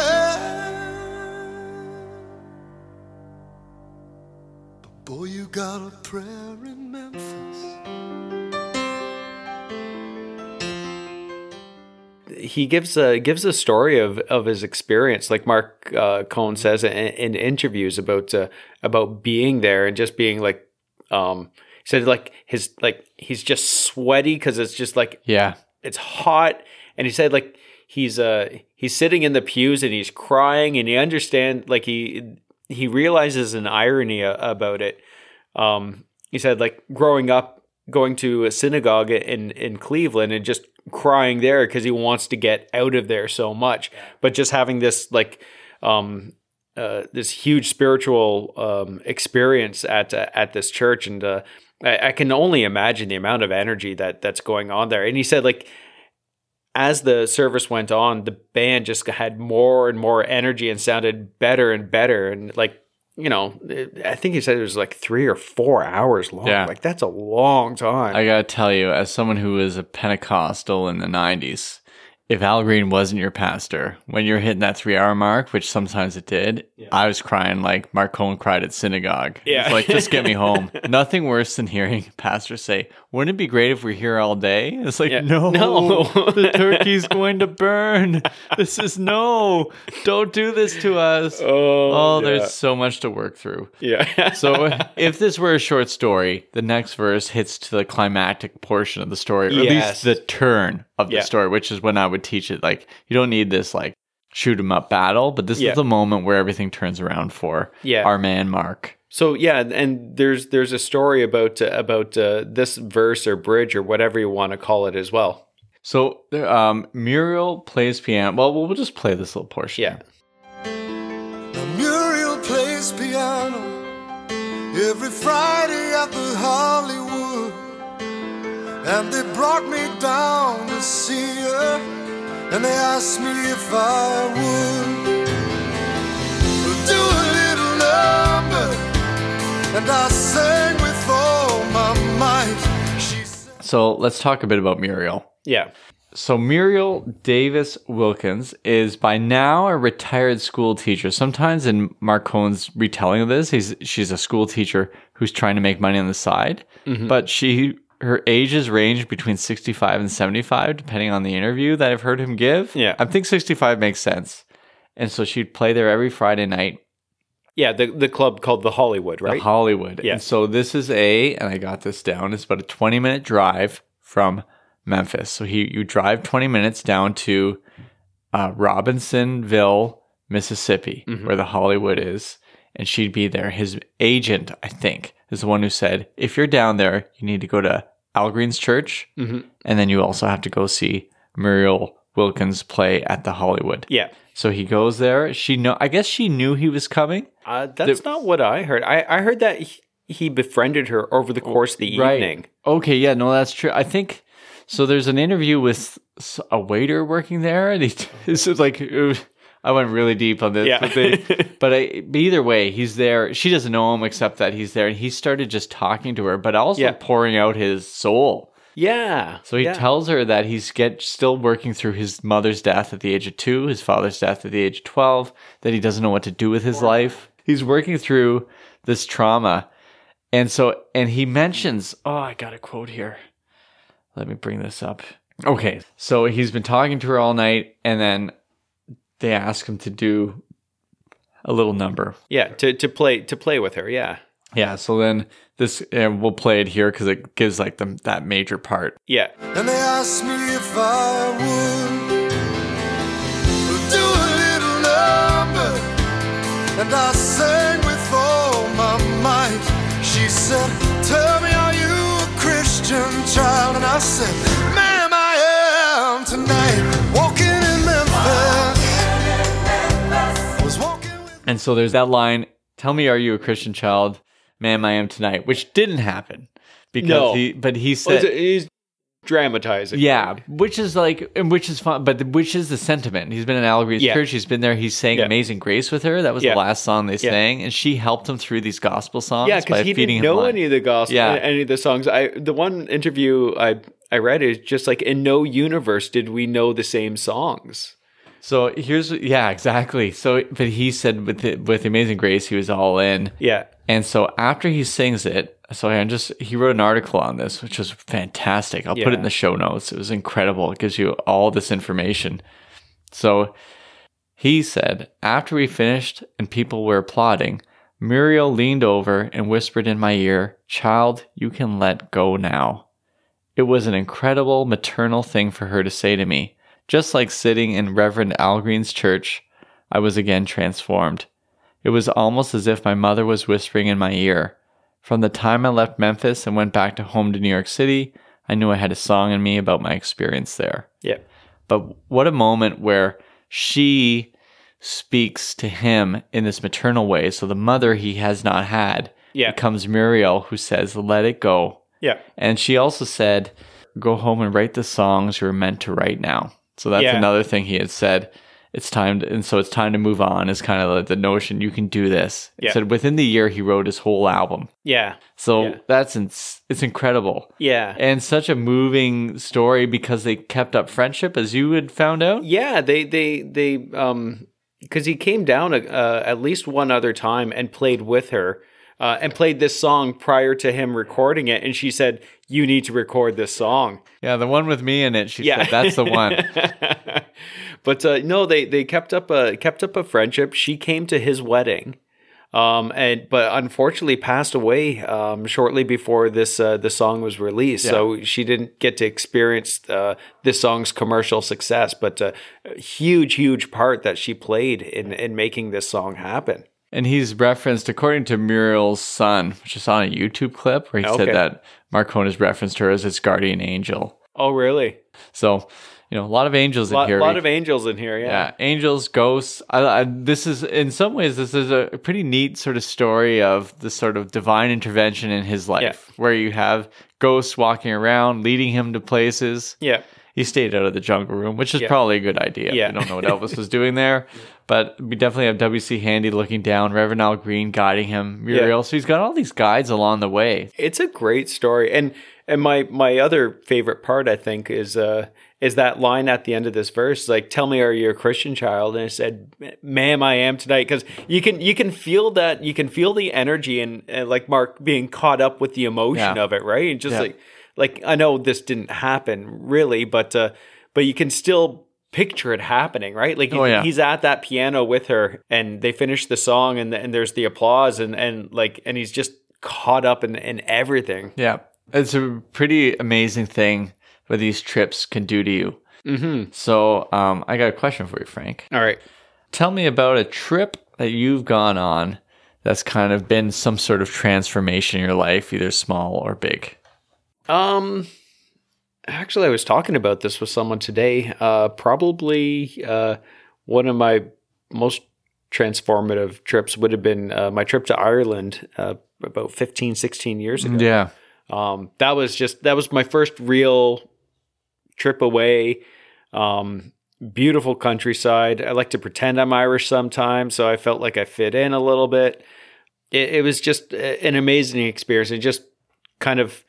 [SPEAKER 3] Boy, you got a prayer in Memphis.
[SPEAKER 1] he gives a gives a story of of his experience, like Marc uh, Cohn says in, in interviews about uh, about being there and just being like, um, he said like his like he's just sweaty because it's just like
[SPEAKER 2] Yeah.
[SPEAKER 1] it's hot, and he said like he's uh he's sitting in the pews and he's crying and he understand like he he realizes an irony a- about it. Um, he said like growing up going to a synagogue in in Cleveland and just crying there because he wants to get out of there so much, but just having this like um uh, this huge spiritual um, experience at uh, at this church, and uh, I, I can only imagine the amount of energy that that's going on there. And he said, like, as the service went on, the band just had more and more energy and sounded better and better. And like, you know, I think he said it was like three or four hours long.
[SPEAKER 2] Yeah.
[SPEAKER 1] Like that's a long time.
[SPEAKER 2] I gotta tell you, as someone who was a Pentecostal in the '90s, if Al Green wasn't your pastor when you're hitting that three-hour mark, which sometimes it did, I was crying like Mark Cohen cried at synagogue.
[SPEAKER 1] Yeah.
[SPEAKER 2] It's like just get me home. Nothing worse than hearing pastors say, "Wouldn't it be great if we're here all day?" It's like,
[SPEAKER 1] Yeah.
[SPEAKER 2] no,
[SPEAKER 1] No.
[SPEAKER 2] the turkey's going to burn. This is no, don't do this to us.
[SPEAKER 1] oh,
[SPEAKER 2] Oh,
[SPEAKER 1] yeah.
[SPEAKER 2] there's so much to work through.
[SPEAKER 1] yeah.
[SPEAKER 2] So uh, if this were a short story, the next verse hits to the climactic portion of the story, or at
[SPEAKER 1] Yes.
[SPEAKER 2] least the turn of the
[SPEAKER 1] Yeah.
[SPEAKER 2] story, which is when I would teach it. Like you don't need this like shoot 'em up battle, but this
[SPEAKER 1] Yeah.
[SPEAKER 2] is the moment where everything turns around for
[SPEAKER 1] Yeah.
[SPEAKER 2] our man Marc.
[SPEAKER 1] So yeah, and there's there's a story about uh, about uh, this verse or bridge or whatever you want to call it as well.
[SPEAKER 2] So um, Muriel plays piano. Well, we'll just play this little portion.
[SPEAKER 1] Yeah.
[SPEAKER 3] Now Muriel plays piano every Friday at the Hollywood. And they brought me down to see her, and they asked me if I would do a little number. And I sang with all my might. She said,
[SPEAKER 2] So let's talk a bit about Muriel.
[SPEAKER 1] Yeah.
[SPEAKER 2] So Muriel Davis Wilkins is by now a retired school teacher. Sometimes in Marc Cohn's retelling of this, he's she's a school teacher who's trying to make money on the side. Mm-hmm. But she her ages range between 65 and 75 depending on the interview that I've heard him give.
[SPEAKER 1] Yeah.
[SPEAKER 2] I think 65 makes sense. And so she'd play there every Friday night
[SPEAKER 1] Yeah, the the club called the Hollywood,
[SPEAKER 2] the
[SPEAKER 1] right?
[SPEAKER 2] Hollywood.
[SPEAKER 1] Yeah.
[SPEAKER 2] And so this is a, and I got this down, it's about a 20 minute drive from Memphis. So he, you drive 20 minutes down to uh, Robinsonville, Mississippi, where the Hollywood is. And she'd be there. His agent, I think, is the one who said, if you're down there, you need to go to Al Green's church.
[SPEAKER 1] Mhm.
[SPEAKER 2] And then you also have to go see Muriel Wilkins play at the Hollywood.
[SPEAKER 1] yeah.
[SPEAKER 2] So he goes there. She know. I guess she knew he was coming.
[SPEAKER 1] Uh, that's not what I heard. I, I heard that he, he befriended her over the course of the evening.
[SPEAKER 2] Okay, yeah, no, that's true. I think so. There's an interview with a waiter working there, and he, this is like uh, I went really deep on this.
[SPEAKER 1] Yeah.
[SPEAKER 2] but, they, but, I, but either way, he's there. She doesn't know him except that he's there, and he started just talking to her, but also
[SPEAKER 1] Yeah.
[SPEAKER 2] pouring out his soul.
[SPEAKER 1] Yeah.
[SPEAKER 2] So he
[SPEAKER 1] yeah.
[SPEAKER 2] tells her that he's get still working through his mother's death at the age of two, his father's death at the age of twelve, that he doesn't know what to do with his life. He's working through this trauma. And so and he mentions, oh, I got a quote here. Let me bring this up. Okay. So he's been talking to her all night and then they ask him to do a little number.
[SPEAKER 1] Yeah, to, to play to play with her. Yeah.
[SPEAKER 2] Yeah, so then this and we'll play it here cuz it gives like the, that major part.
[SPEAKER 1] Yeah.
[SPEAKER 3] and they asked me if I would do a little number. And I sang with all my might. She said, Tell me, are you a Christian child? And I said, Ma'am, I am tonight. Walking in Memphis. Was walking with
[SPEAKER 2] And so there's that line, tell me are you a Christian child? Ma'am, I am tonight, which didn't happen. Because
[SPEAKER 1] No.
[SPEAKER 2] he but he
[SPEAKER 1] oh,
[SPEAKER 2] said
[SPEAKER 1] it's- he's dramatizing.
[SPEAKER 2] Yeah, which is like, and which is fun, but the, which is the sentiment. He's been in Al Green's
[SPEAKER 1] Yeah.
[SPEAKER 2] church. He's been there. He's sang
[SPEAKER 1] Yeah.
[SPEAKER 2] "Amazing Grace" with her. That was
[SPEAKER 1] Yeah.
[SPEAKER 2] the last song they sang, and she helped him through these gospel songs.
[SPEAKER 1] Yeah, because he
[SPEAKER 2] feeding
[SPEAKER 1] didn't
[SPEAKER 2] him
[SPEAKER 1] know any of the gospel,
[SPEAKER 2] Yeah.
[SPEAKER 1] any of the songs. I the one interview I I read is just like in no universe did we know the same songs.
[SPEAKER 2] So here's, yeah, exactly. So, but he said with the, with "Amazing Grace," he was all in.
[SPEAKER 1] Yeah,
[SPEAKER 2] And so after he sings it, so I just he wrote an article on this, which was fantastic. I'll put it in the show notes. It was incredible. It gives you all this information. So he said, after we finished and people were applauding, Muriel leaned over and whispered in my ear, Child, you can let go now. It was an incredible maternal thing for her to say to me. Just like sitting in Reverend Al Green's church, I was again transformed. It was almost as if my mother was whispering in my ear. From the time I left Memphis and went back to home to New York City, I knew I had a song in me about my experience there.
[SPEAKER 1] yeah,
[SPEAKER 2] But what a moment where she speaks to him in this maternal way. So the mother he has not had
[SPEAKER 1] Yeah.
[SPEAKER 2] becomes Muriel, who says, Let it go.
[SPEAKER 1] yeah,
[SPEAKER 2] And she also said, Go home and write the songs you're meant to write now. So that's
[SPEAKER 1] Yeah.
[SPEAKER 2] another thing he had said. It's time to, and so it's time to move on is kind of like the notion you can do this. He
[SPEAKER 1] Yeah.
[SPEAKER 2] said within the year he wrote his whole album.
[SPEAKER 1] yeah,
[SPEAKER 2] So
[SPEAKER 1] Yeah.
[SPEAKER 2] that's ins- it's incredible.
[SPEAKER 1] yeah.
[SPEAKER 2] And such a moving story because they kept up friendship as you had found out.
[SPEAKER 1] Yeah, they they they um because he came down uh, at least one other time and played with her. Uh, and played this song prior to him recording it, and she said, "You need to record this song."
[SPEAKER 2] Yeah, the one with me in it. She
[SPEAKER 1] Yeah,
[SPEAKER 2] said that's the one.
[SPEAKER 1] but uh, no, they they kept up a kept up a friendship. She came to his wedding, um, and but unfortunately passed away um, shortly before this uh, the song was released. So she didn't get to experience uh, this song's commercial success. But uh, a huge, huge part that she played in in making this song happen.
[SPEAKER 2] And he's referenced, according to Muriel's son, which is on a YouTube clip, where he
[SPEAKER 1] Okay.
[SPEAKER 2] said that Marc Cohn has referenced her as his guardian angel.
[SPEAKER 1] Oh, really?
[SPEAKER 2] So you know, a lot of angels
[SPEAKER 1] lot,
[SPEAKER 2] in here.
[SPEAKER 1] A lot of angels in here. Yeah.
[SPEAKER 2] yeah, angels, ghosts. I, I, this is in some ways this is a pretty neat sort of story of the sort of divine intervention in his life, where you have ghosts walking around, leading him to places.
[SPEAKER 1] Yeah.
[SPEAKER 2] He stayed out of the jungle room, which is
[SPEAKER 1] Yeah.
[SPEAKER 2] probably a good idea.
[SPEAKER 1] Yeah.
[SPEAKER 2] We don't know what Elvis was doing there, but we definitely have W.C. Handy looking down, Reverend Al Green guiding him, Muriel. So he's got all these guides along the way.
[SPEAKER 1] It's a great story, and and my my other favorite part, I think, is uh is that line at the end of this verse, like, "Tell me, are you a Christian child?" And i said, "Ma'am, I am tonight," because you can you can feel that you can feel the energy and, and like Marc being caught up with the emotion
[SPEAKER 2] Yeah.
[SPEAKER 1] of it, right? And just
[SPEAKER 2] Yeah.
[SPEAKER 1] like like I know this didn't happen really, but uh but you can still picture it happening, right? Like
[SPEAKER 2] Oh, yeah.
[SPEAKER 1] he's at that piano with her, and they finish the song, and and there's the applause, and and like and he's just caught up in in everything.
[SPEAKER 2] Yeah. It's a pretty amazing thing what these trips can do to you.
[SPEAKER 1] Mm-hmm.
[SPEAKER 2] So um, I got a question for you, Frank.
[SPEAKER 1] All right.
[SPEAKER 2] Tell me about a trip that you've gone on that's kind of been some sort of transformation in your life, either small or big.
[SPEAKER 1] Um, actually, I was talking about this with someone today. Uh, probably uh, one of my most transformative trips would have been uh, my trip to Ireland uh, about 15, 16 years ago.
[SPEAKER 2] Yeah.
[SPEAKER 1] Um, that was just that was my first real trip away. Um, beautiful countryside. I like to pretend I'm Irish sometimes, so I felt like I fit in a little bit. It, it was just an amazing experience, and just kind of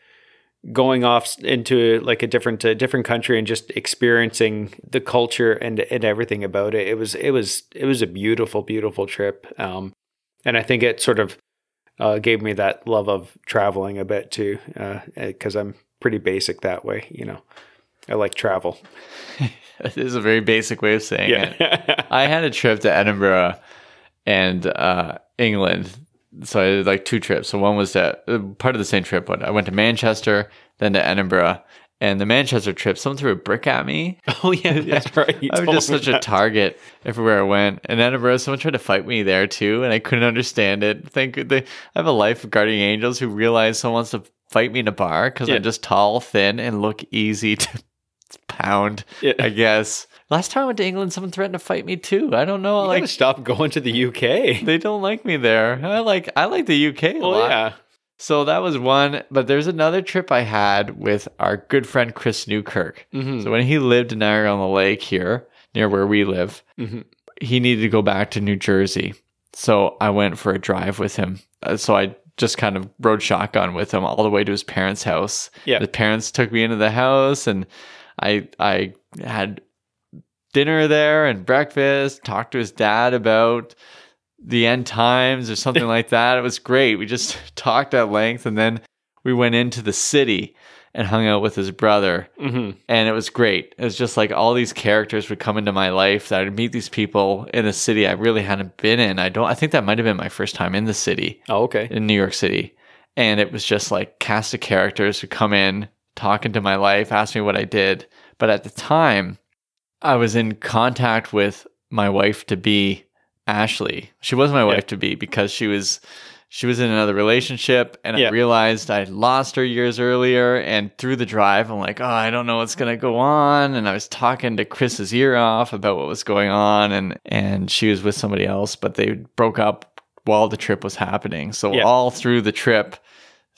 [SPEAKER 1] going off into like a different a different country and just experiencing the culture and and everything about it. It was it was it was a beautiful beautiful trip. Um, and I think it sort of uh, gave me that love of traveling a bit too, because I'm pretty basic that way. You know, I like travel.
[SPEAKER 2] It is a very basic way of saying it. I had a trip to Edinburgh and uh, England. So I did like two trips. So one was that uh, part of the same trip, but I went to Manchester, then to Edinburgh. And the Manchester trip, someone threw a brick at me.
[SPEAKER 1] oh yeah, that's right. You
[SPEAKER 2] I was just such a target everywhere I went. In Edinburgh, someone tried to fight me there too, and I couldn't understand it. Thank they, I have a life of guardian angels who realize someone wants to fight me in a bar because
[SPEAKER 1] Yeah.
[SPEAKER 2] I'm just tall, thin, and look easy to pound.
[SPEAKER 1] Yeah.
[SPEAKER 2] I guess. Last time I went to England, someone threatened to fight me too. I don't know.
[SPEAKER 1] You
[SPEAKER 2] like
[SPEAKER 1] stop going to the UK.
[SPEAKER 2] they don't like me there. I like I like the UK a
[SPEAKER 1] Oh
[SPEAKER 2] lot.
[SPEAKER 1] yeah,
[SPEAKER 2] So that was one. But there's another trip I had with our good friend Chris Newkirk.
[SPEAKER 1] Mhm.
[SPEAKER 2] So when he lived in Niagara on the Lake here, near where we live,
[SPEAKER 1] Mhm.
[SPEAKER 2] he needed to go back to New Jersey. So I went for a drive with him. Uh, So I just kind of rode shotgun with him all the way to his parents' house.
[SPEAKER 1] Yeah.
[SPEAKER 2] The parents took me into the house and I I had dinner there and breakfast, talked to his dad about the end times or something like that. It was great. We just talked at length and then we went into the city and hung out with his brother
[SPEAKER 1] hmm
[SPEAKER 2] and it was great. It was just like all these characters would come into my life that I'd meet these people in a city I really hadn't been in. I don't I think that might have been my first time in the city
[SPEAKER 1] Oh okay.
[SPEAKER 2] in New York City. And it was just like cast of characters who come in, talk into my life, ask me what I did. But at the time, I was in contact with my wife to be Ashley. She was my
[SPEAKER 1] Yeah.
[SPEAKER 2] wife to be because she was she was in another relationship and
[SPEAKER 1] Yeah.
[SPEAKER 2] I realized I'd lost her years earlier and through the drive I'm like, "Oh, I don't know what's going to go on." And I was talking to Chris's ear off about what was going on and and she was with somebody else, but they broke up while the trip was happening. So
[SPEAKER 1] Yeah.
[SPEAKER 2] all through the trip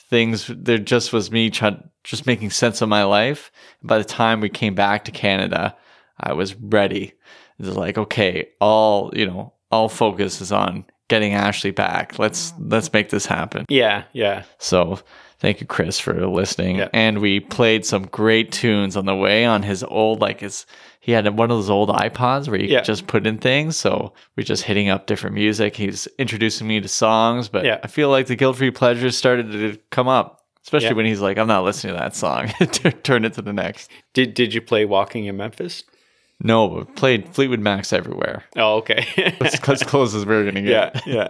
[SPEAKER 2] things there just was me trying just making sense of my life. By the time we came back to Canada, I was ready. It was like, okay, all you know, all focus is on getting Ashley back. Let's let's make this happen.
[SPEAKER 1] Yeah, yeah.
[SPEAKER 2] So thank you, Chris, for listening.
[SPEAKER 1] Yeah.
[SPEAKER 2] And we played some great tunes on the way on his old like his he had one of those old iPods where you
[SPEAKER 1] Yeah.
[SPEAKER 2] just put in things. So we're just hitting up different music. He's introducing me to songs, but
[SPEAKER 1] Yeah.
[SPEAKER 2] I feel like the guilt free pleasures started to come up. Especially
[SPEAKER 1] Yeah.
[SPEAKER 2] when he's like, I'm not listening to that song. Turn it to the next.
[SPEAKER 1] Did Did you play Walking in Memphis?
[SPEAKER 2] No, but played Fleetwood Mac's everywhere.
[SPEAKER 1] Oh okay.
[SPEAKER 2] That's as close as we're gonna
[SPEAKER 1] yeah,
[SPEAKER 2] get.
[SPEAKER 1] yeah.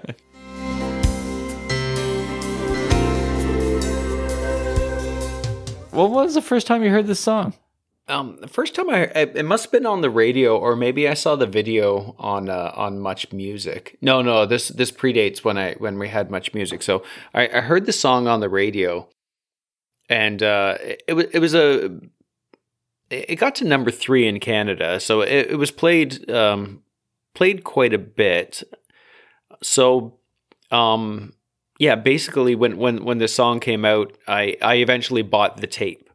[SPEAKER 2] What was the first time you heard this song?
[SPEAKER 1] Um, the first time I, it must have been on the radio, or maybe I saw the video on uh, on Much Music. No, no, this this predates when I when we had Much Music. So I, I heard the song on the radio, and uh, it, it was it was a it got to number three in Canada, so it, it was played um, played quite a bit. So, um, yeah, basically, when when when the song came out, I I eventually bought the tape.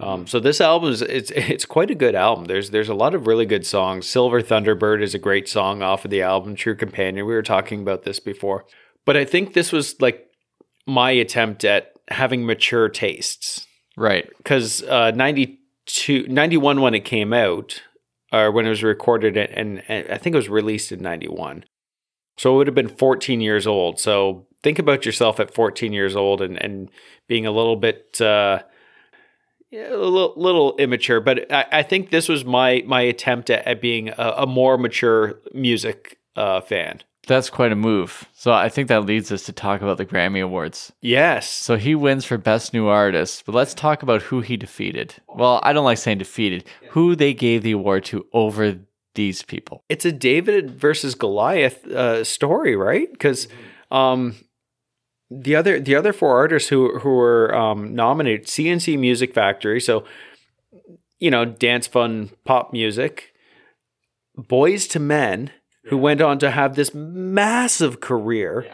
[SPEAKER 1] Um, so this album is it's it's quite a good album. There's there's a lot of really good songs. Silver Thunderbird is a great song off of the album. True Companion. We were talking about this before, but I think this was like my attempt at having mature tastes
[SPEAKER 2] Right.
[SPEAKER 1] because uh, 92, 91 when it came out, or when it was recorded, and, and I think it was released in 91. So it would have been 14 years old. So think about yourself at 14 years old and, and being a little bit, uh, a little, little immature. But I, I think this was my, my attempt at, at being a, a more mature music uh, fan.
[SPEAKER 2] That's quite a move. So I think that leads us to talk about the Grammy Awards.
[SPEAKER 1] Yes.
[SPEAKER 2] So he wins for Best New Artist, but let's talk about who he defeated. Well, I don't like saying defeated, who they gave the award to over these people.
[SPEAKER 1] it's a David versus Goliath uh, story, right? Because um, the other the other four artists who who were um, nominated, C+C Music Factory, so you know, dance fun pop music, Boyz II Men, who went on to have this massive career.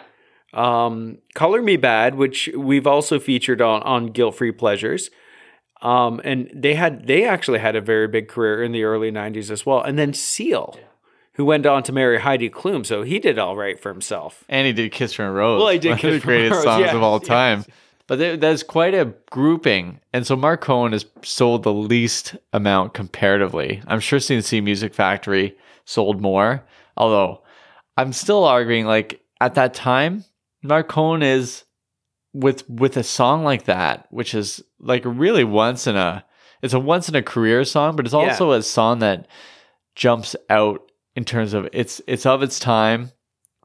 [SPEAKER 1] Um, Color Me Badd, which we've also featured on on Guilt Free Pleasures. Um, and they had they actually had a very big career in the early '90s as well. And then Seal, who went on to marry Heidi Klum, so he did all right for himself.
[SPEAKER 2] And he did Kiss from a Rose.
[SPEAKER 1] Well, he did
[SPEAKER 2] one of the greatest
[SPEAKER 1] Rose,
[SPEAKER 2] songs
[SPEAKER 1] yes,
[SPEAKER 2] of all
[SPEAKER 1] yes.
[SPEAKER 2] time. But there, there's quite a grouping. And so Marc Cohn has sold the least amount comparatively. I'm sure C+C Music Factory sold more. Although I'm still arguing, like, at that time, Marc Cohn is with with a song like that, which is like really once in a it's a once in a career song, but it's
[SPEAKER 1] Yeah.
[SPEAKER 2] also a song that jumps out in terms of it's it's of its time,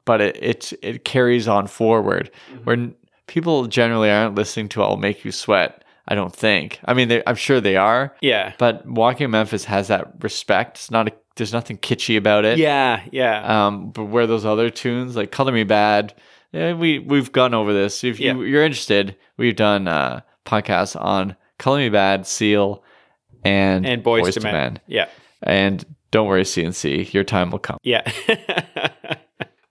[SPEAKER 2] but it it, it carries on forward. Mm-hmm. Where people generally aren't listening to "I'll Make You Sweat." I don't think. I mean, they, I'm sure they are,
[SPEAKER 1] Yeah,
[SPEAKER 2] but "Walking Memphis" has that respect. It's not a, there's nothing kitschy about it.
[SPEAKER 1] yeah, yeah.
[SPEAKER 2] Um, but where those other tunes like "Color Me Badd," yeah, we we've gone over this. If you,
[SPEAKER 1] Yeah.
[SPEAKER 2] you're interested, we've done uh, podcasts on "Color Me Badd," "Seal," and
[SPEAKER 1] and Boys, to, Men. Yeah,
[SPEAKER 2] And don't worry, C+C, your time will come.
[SPEAKER 1] yeah.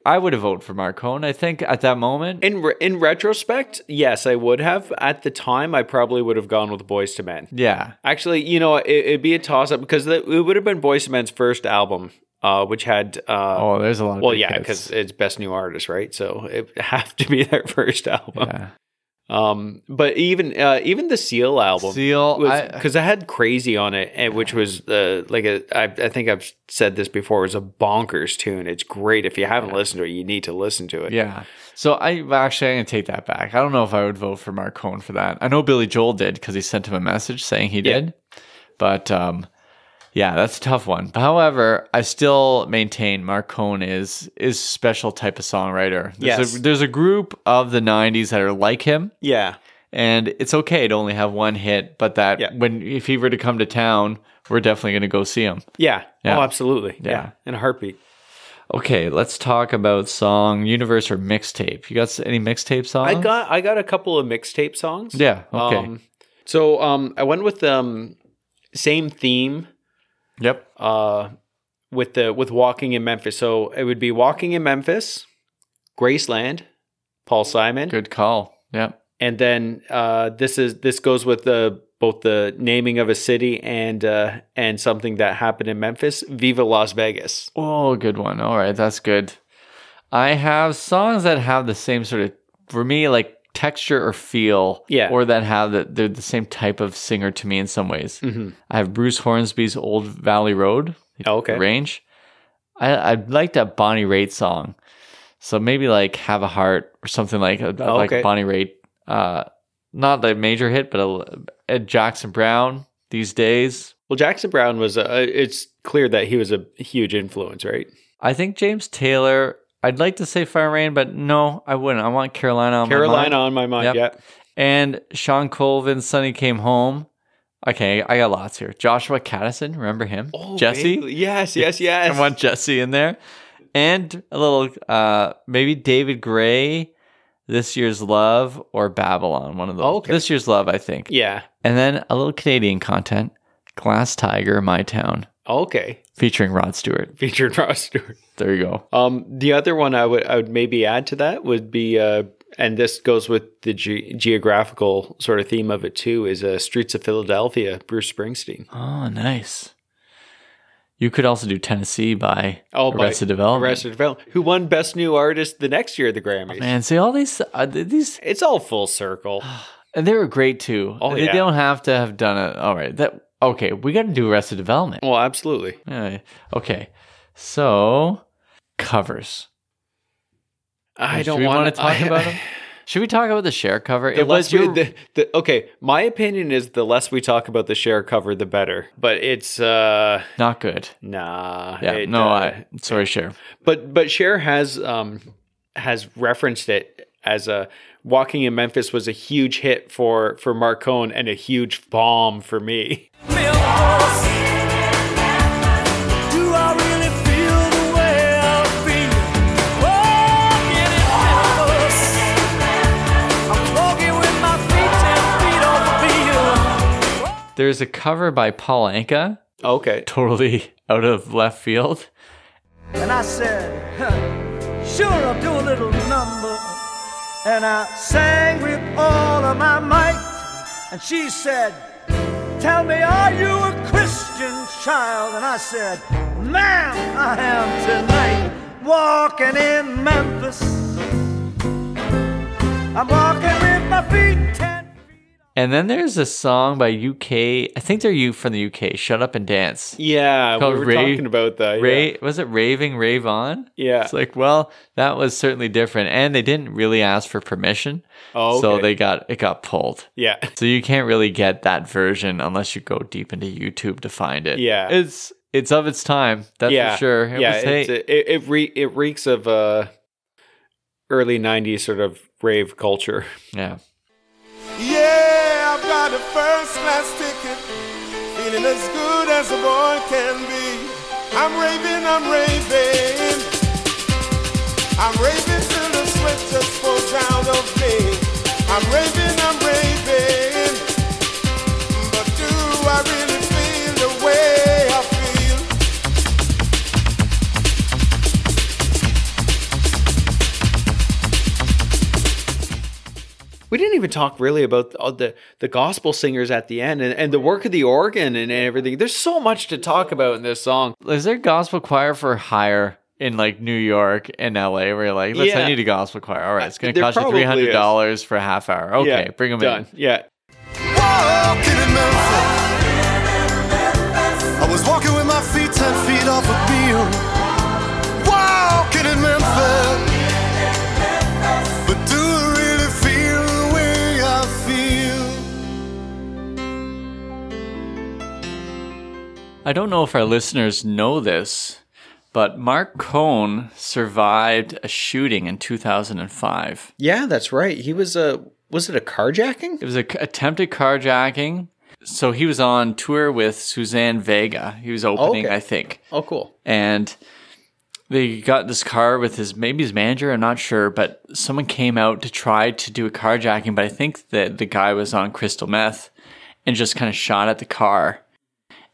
[SPEAKER 2] I would have voted for Marc Cohn. I think at that moment,
[SPEAKER 1] in re- in retrospect, yes, I would have. At the time, I probably would have gone with Boyz II Men.
[SPEAKER 2] yeah,
[SPEAKER 1] Actually, you know, it, it'd be a toss up because it would have been Boyz II Men's first album, uh, which had. Uh,
[SPEAKER 2] oh, there's a lot. Of
[SPEAKER 1] well, yeah, because it's best new artist, right? So it would have to be their first album.
[SPEAKER 2] yeah.
[SPEAKER 1] Um, but even uh, even the Seal album,
[SPEAKER 2] Seal, I,
[SPEAKER 1] because I, had Crazy on it, and which was uh, like a I, I think I've said this before, it was a bonkers tune. It's great. If you haven't listened to it, you need to listen to it.
[SPEAKER 2] yeah. So I actually I'm gonna take that back. I don't know if I would vote for Marc Cohn for that. I know Billy Joel did because he sent him a message saying he
[SPEAKER 1] Yeah.
[SPEAKER 2] did, but um, yeah, that's a tough one. However, I still maintain Marc Cohn is is special type of songwriter. There's
[SPEAKER 1] Yes.
[SPEAKER 2] a, there's a group of the '90s that are like him,
[SPEAKER 1] Yeah.
[SPEAKER 2] and it's okay to only have one hit, but that
[SPEAKER 1] Yeah.
[SPEAKER 2] when if he were to come to town, we're definitely gonna go see him.
[SPEAKER 1] Yeah.
[SPEAKER 2] Yeah.
[SPEAKER 1] Oh, absolutely. Yeah.
[SPEAKER 2] Yeah.
[SPEAKER 1] In a heartbeat.
[SPEAKER 2] Okay, let's talk about song universe or mixtape. You got any mixtape songs?
[SPEAKER 1] I got I got a couple of mixtape songs.
[SPEAKER 2] Yeah. Okay.
[SPEAKER 1] Um, so um, I went with um, same theme
[SPEAKER 2] yep.
[SPEAKER 1] uh, with the with Walking in Memphis. So it would be Walking in Memphis, Graceland, Paul Simon,
[SPEAKER 2] Good call. Yep.
[SPEAKER 1] and then uh, this is this goes with the both the naming of a city and uh, and something that happened in Memphis. Viva Las Vegas.
[SPEAKER 2] Oh, good one. All right, that's good. I have songs that have the same sort of, for me, like texture or feel,
[SPEAKER 1] Yeah.
[SPEAKER 2] or that have that they're the same type of singer to me in some ways.
[SPEAKER 1] Mhm.
[SPEAKER 2] I have Bruce Hornsby's "Old Valley Road,"
[SPEAKER 1] Oh, okay.
[SPEAKER 2] range. I I like that Bonnie Raitt song, so maybe like "Have a Heart" or something like a,
[SPEAKER 1] Oh,
[SPEAKER 2] like
[SPEAKER 1] okay.
[SPEAKER 2] Bonnie Raitt. Uh, not a major hit, but a, a Jackson Browne these days.
[SPEAKER 1] Well, Jackson Browne was. Uh, it's clear that he was a huge influence, right?
[SPEAKER 2] I think James Taylor. I'd like to say Fire Rain, but no, I wouldn't. I want Carolina on my mind.
[SPEAKER 1] Carolina on my mind.
[SPEAKER 2] Yep.
[SPEAKER 1] Yeah.
[SPEAKER 2] And Shawn Colvin, Sunny Came Home. Okay, I got lots here. Joshua Kadison, remember him? Oh, Jessie?
[SPEAKER 1] vaguely. Yes, yes, yes.
[SPEAKER 2] I want Jessie in there. And a little, uh, maybe David Gray, This Year's Love, or Babylon, one of those.
[SPEAKER 1] Oh, okay.
[SPEAKER 2] This Year's Love, I think.
[SPEAKER 1] yeah.
[SPEAKER 2] And then a little Canadian content, Glass Tiger, My Town,
[SPEAKER 1] Okay,
[SPEAKER 2] featuring Rod Stewart.
[SPEAKER 1] Featuring Rod Stewart.
[SPEAKER 2] There you go.
[SPEAKER 1] Um, the other one I would I would maybe add to that would be, uh, and this goes with the ge- geographical sort of theme of it too, is uh, Streets of Philadelphia, Bruce Springsteen.
[SPEAKER 2] Oh, nice. You could also do Tennessee by
[SPEAKER 1] Oh, by
[SPEAKER 2] Arrested Development.
[SPEAKER 1] Arrested Development, who won Best New Artist the next year at the Grammys.
[SPEAKER 2] Man, see all these uh, these
[SPEAKER 1] It's all full circle.
[SPEAKER 2] and they were great too.
[SPEAKER 1] Oh,
[SPEAKER 2] they
[SPEAKER 1] yeah.
[SPEAKER 2] don't have to have done it. All right, that okay. We got to do Arrested Development.
[SPEAKER 1] well, absolutely.
[SPEAKER 2] Yeah, okay, so covers.
[SPEAKER 1] I don't want
[SPEAKER 2] to talk about them? Should we talk about the Cher cover?
[SPEAKER 1] The
[SPEAKER 2] it was
[SPEAKER 1] less we,
[SPEAKER 2] your,
[SPEAKER 1] the, the, okay. My opinion is the less we talk about the Cher cover, the better. But it's uh
[SPEAKER 2] not good.
[SPEAKER 1] nah.
[SPEAKER 2] Yeah,
[SPEAKER 1] it,
[SPEAKER 2] no,
[SPEAKER 1] uh,
[SPEAKER 2] I sorry, Cher.
[SPEAKER 1] But but Cher has um has referenced it as a Walking in Memphis was a huge hit for for Marc Cohn and a huge bomb for me.
[SPEAKER 3] Memphis. Do I really feel the way I feel? Walking in Memphis. I'm walking with my feet ten feet off the field.
[SPEAKER 2] There's a cover by Paul Anka,
[SPEAKER 1] Okay.
[SPEAKER 2] totally out of left field.
[SPEAKER 3] And I said, huh, sure, I'll do a little number. And I sang with all of my might. And she said, Tell me, are you a Christian child? And I said, Ma'am, I am tonight. Walking in Memphis. I'm walking with my feet.
[SPEAKER 2] And then there's a song by UK. I think they're you from the UK. Shut up and dance.
[SPEAKER 1] Yeah, we were
[SPEAKER 2] Ray-
[SPEAKER 1] talking about that.
[SPEAKER 2] Ray was it Raving Rave On?
[SPEAKER 1] Yeah.
[SPEAKER 2] It's like, well, that was certainly different, and they didn't really ask for permission,
[SPEAKER 1] Oh,
[SPEAKER 2] so they got it got pulled.
[SPEAKER 1] Yeah.
[SPEAKER 2] So you can't really get that version unless you go deep into YouTube to find it.
[SPEAKER 1] Yeah.
[SPEAKER 2] it's it's of its time. That's
[SPEAKER 1] yeah.
[SPEAKER 2] for sure. It
[SPEAKER 1] yeah,
[SPEAKER 2] was, hey,
[SPEAKER 1] it it, re- it reeks of uh early '90s sort of rave culture.
[SPEAKER 2] yeah.
[SPEAKER 4] Yeah, I've got a first class ticket, feeling as good as a boy can be. I'm raving, I'm raving. I'm raving till the sweat just falls out of me. I'm raving, I'm raving. But do I really
[SPEAKER 1] We didn't even talk really about all the the gospel singers at the end and, and the work of the organ and everything. There's so much to talk about in this song.
[SPEAKER 2] Is there gospel choir for hire in like New York and LA where you're like, let's I
[SPEAKER 1] Yeah.
[SPEAKER 2] need a gospel choir. All right, it's gonna
[SPEAKER 1] There
[SPEAKER 2] cost you
[SPEAKER 1] probably
[SPEAKER 2] three hundred
[SPEAKER 1] is.
[SPEAKER 2] dollars for a half hour. Okay,
[SPEAKER 1] yeah,
[SPEAKER 2] bring them
[SPEAKER 1] done.
[SPEAKER 2] in.
[SPEAKER 1] Yeah.
[SPEAKER 3] Walking in Memphis. I was walking with my feet ten feet off a field. Walking in Memphis. I
[SPEAKER 2] don't know if our listeners know this, but Marc Cohn survived a shooting in 2005.
[SPEAKER 1] Yeah, that's right. He was a was it a carjacking?
[SPEAKER 2] It was a c- attempted carjacking. So he was on tour with Suzanne Vega. He was opening,
[SPEAKER 1] Okay.
[SPEAKER 2] I think.
[SPEAKER 1] Oh, cool.
[SPEAKER 2] and they got this car with his maybe his manager i'm not sure but someone came out to try to do a carjacking but i think that the guy was on crystal meth and just kind of shot at the car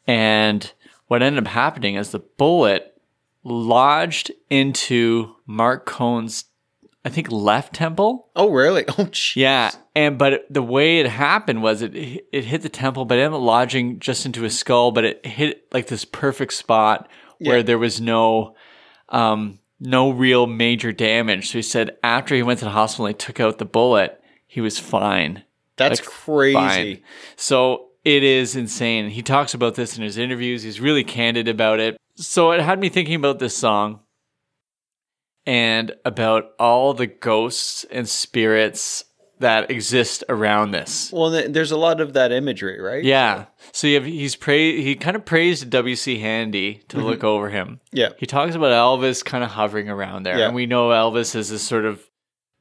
[SPEAKER 2] and what ended up happening is the bullet lodged into marc cohn's i think left temple
[SPEAKER 1] Oh, really? Oh, jeez.
[SPEAKER 2] yeah, and but it- the way it happened was it it hit the temple, but it ended up lodging just into his skull. But it hit like this perfect spot where
[SPEAKER 1] Yeah.
[SPEAKER 2] there was no um no real major damage. So he said after he went to the hospital, and they took out the bullet. He was fine.
[SPEAKER 1] That's
[SPEAKER 2] Like,
[SPEAKER 1] crazy.
[SPEAKER 2] Fine. So it is insane. He talks about this in his interviews. He's really candid about it. So it had me thinking about this song and about all the ghosts and spirits that exist around this.
[SPEAKER 1] Well, there's a lot of that imagery, right?
[SPEAKER 2] Yeah. So you have, he's pra- he kind of praised W.C. Handy to mm-hmm. look over him.
[SPEAKER 1] Yeah.
[SPEAKER 2] He talks about Elvis kind of hovering around there.
[SPEAKER 1] Yeah.
[SPEAKER 2] And we know Elvis is this sort of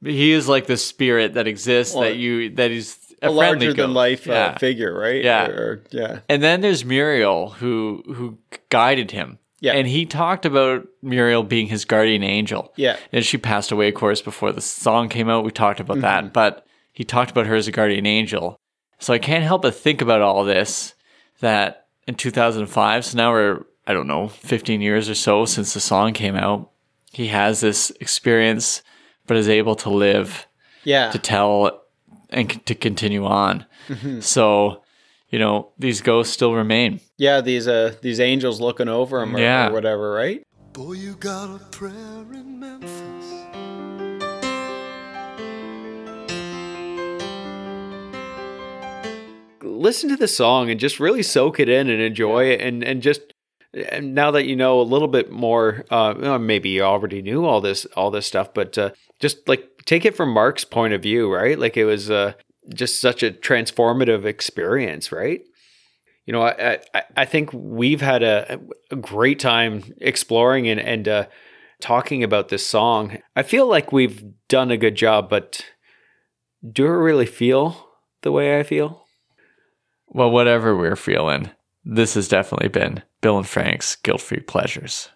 [SPEAKER 2] he is like the spirit that exists
[SPEAKER 1] Well,
[SPEAKER 2] that you that he's a,
[SPEAKER 1] larger than
[SPEAKER 2] ghost.
[SPEAKER 1] life uh, figure, right?
[SPEAKER 2] Yeah.
[SPEAKER 1] Or, or- yeah.
[SPEAKER 2] And then there's Muriel who who guided him.
[SPEAKER 1] Yeah.
[SPEAKER 2] And he talked about Muriel being his guardian angel.
[SPEAKER 1] Yeah.
[SPEAKER 2] And she passed away, of course, before the song came out. We talked about
[SPEAKER 1] Mm-hmm.
[SPEAKER 2] that. But he talked about her as a guardian angel. So I can't help but think about all this that in 2005. So now we're, I don't know, 15 years or so since the song came out. He has this experience, but is able to live
[SPEAKER 1] Yeah.
[SPEAKER 2] to tell and c- to continue on. So, you know, these ghosts still remain.
[SPEAKER 1] Yeah, these uh these angels looking over them or,
[SPEAKER 2] Yeah.
[SPEAKER 1] or whatever, right?
[SPEAKER 3] Boy, you got a prayer in Memphis.
[SPEAKER 1] listen to the song and just really soak it in and enjoy it and and just and now that you know a little bit more uh maybe you already knew all this all this stuff but uh just like take it from Marc's point of view right? Like it was uh just such a transformative experience right? You know I I, I think we've had a, a great time exploring and and uh talking about this song. I feel like we've done a good job but do I really feel the way I feel?
[SPEAKER 2] Well, whatever we're feeling, this has definitely been Bill and Frank's Guilt Free Pleasures.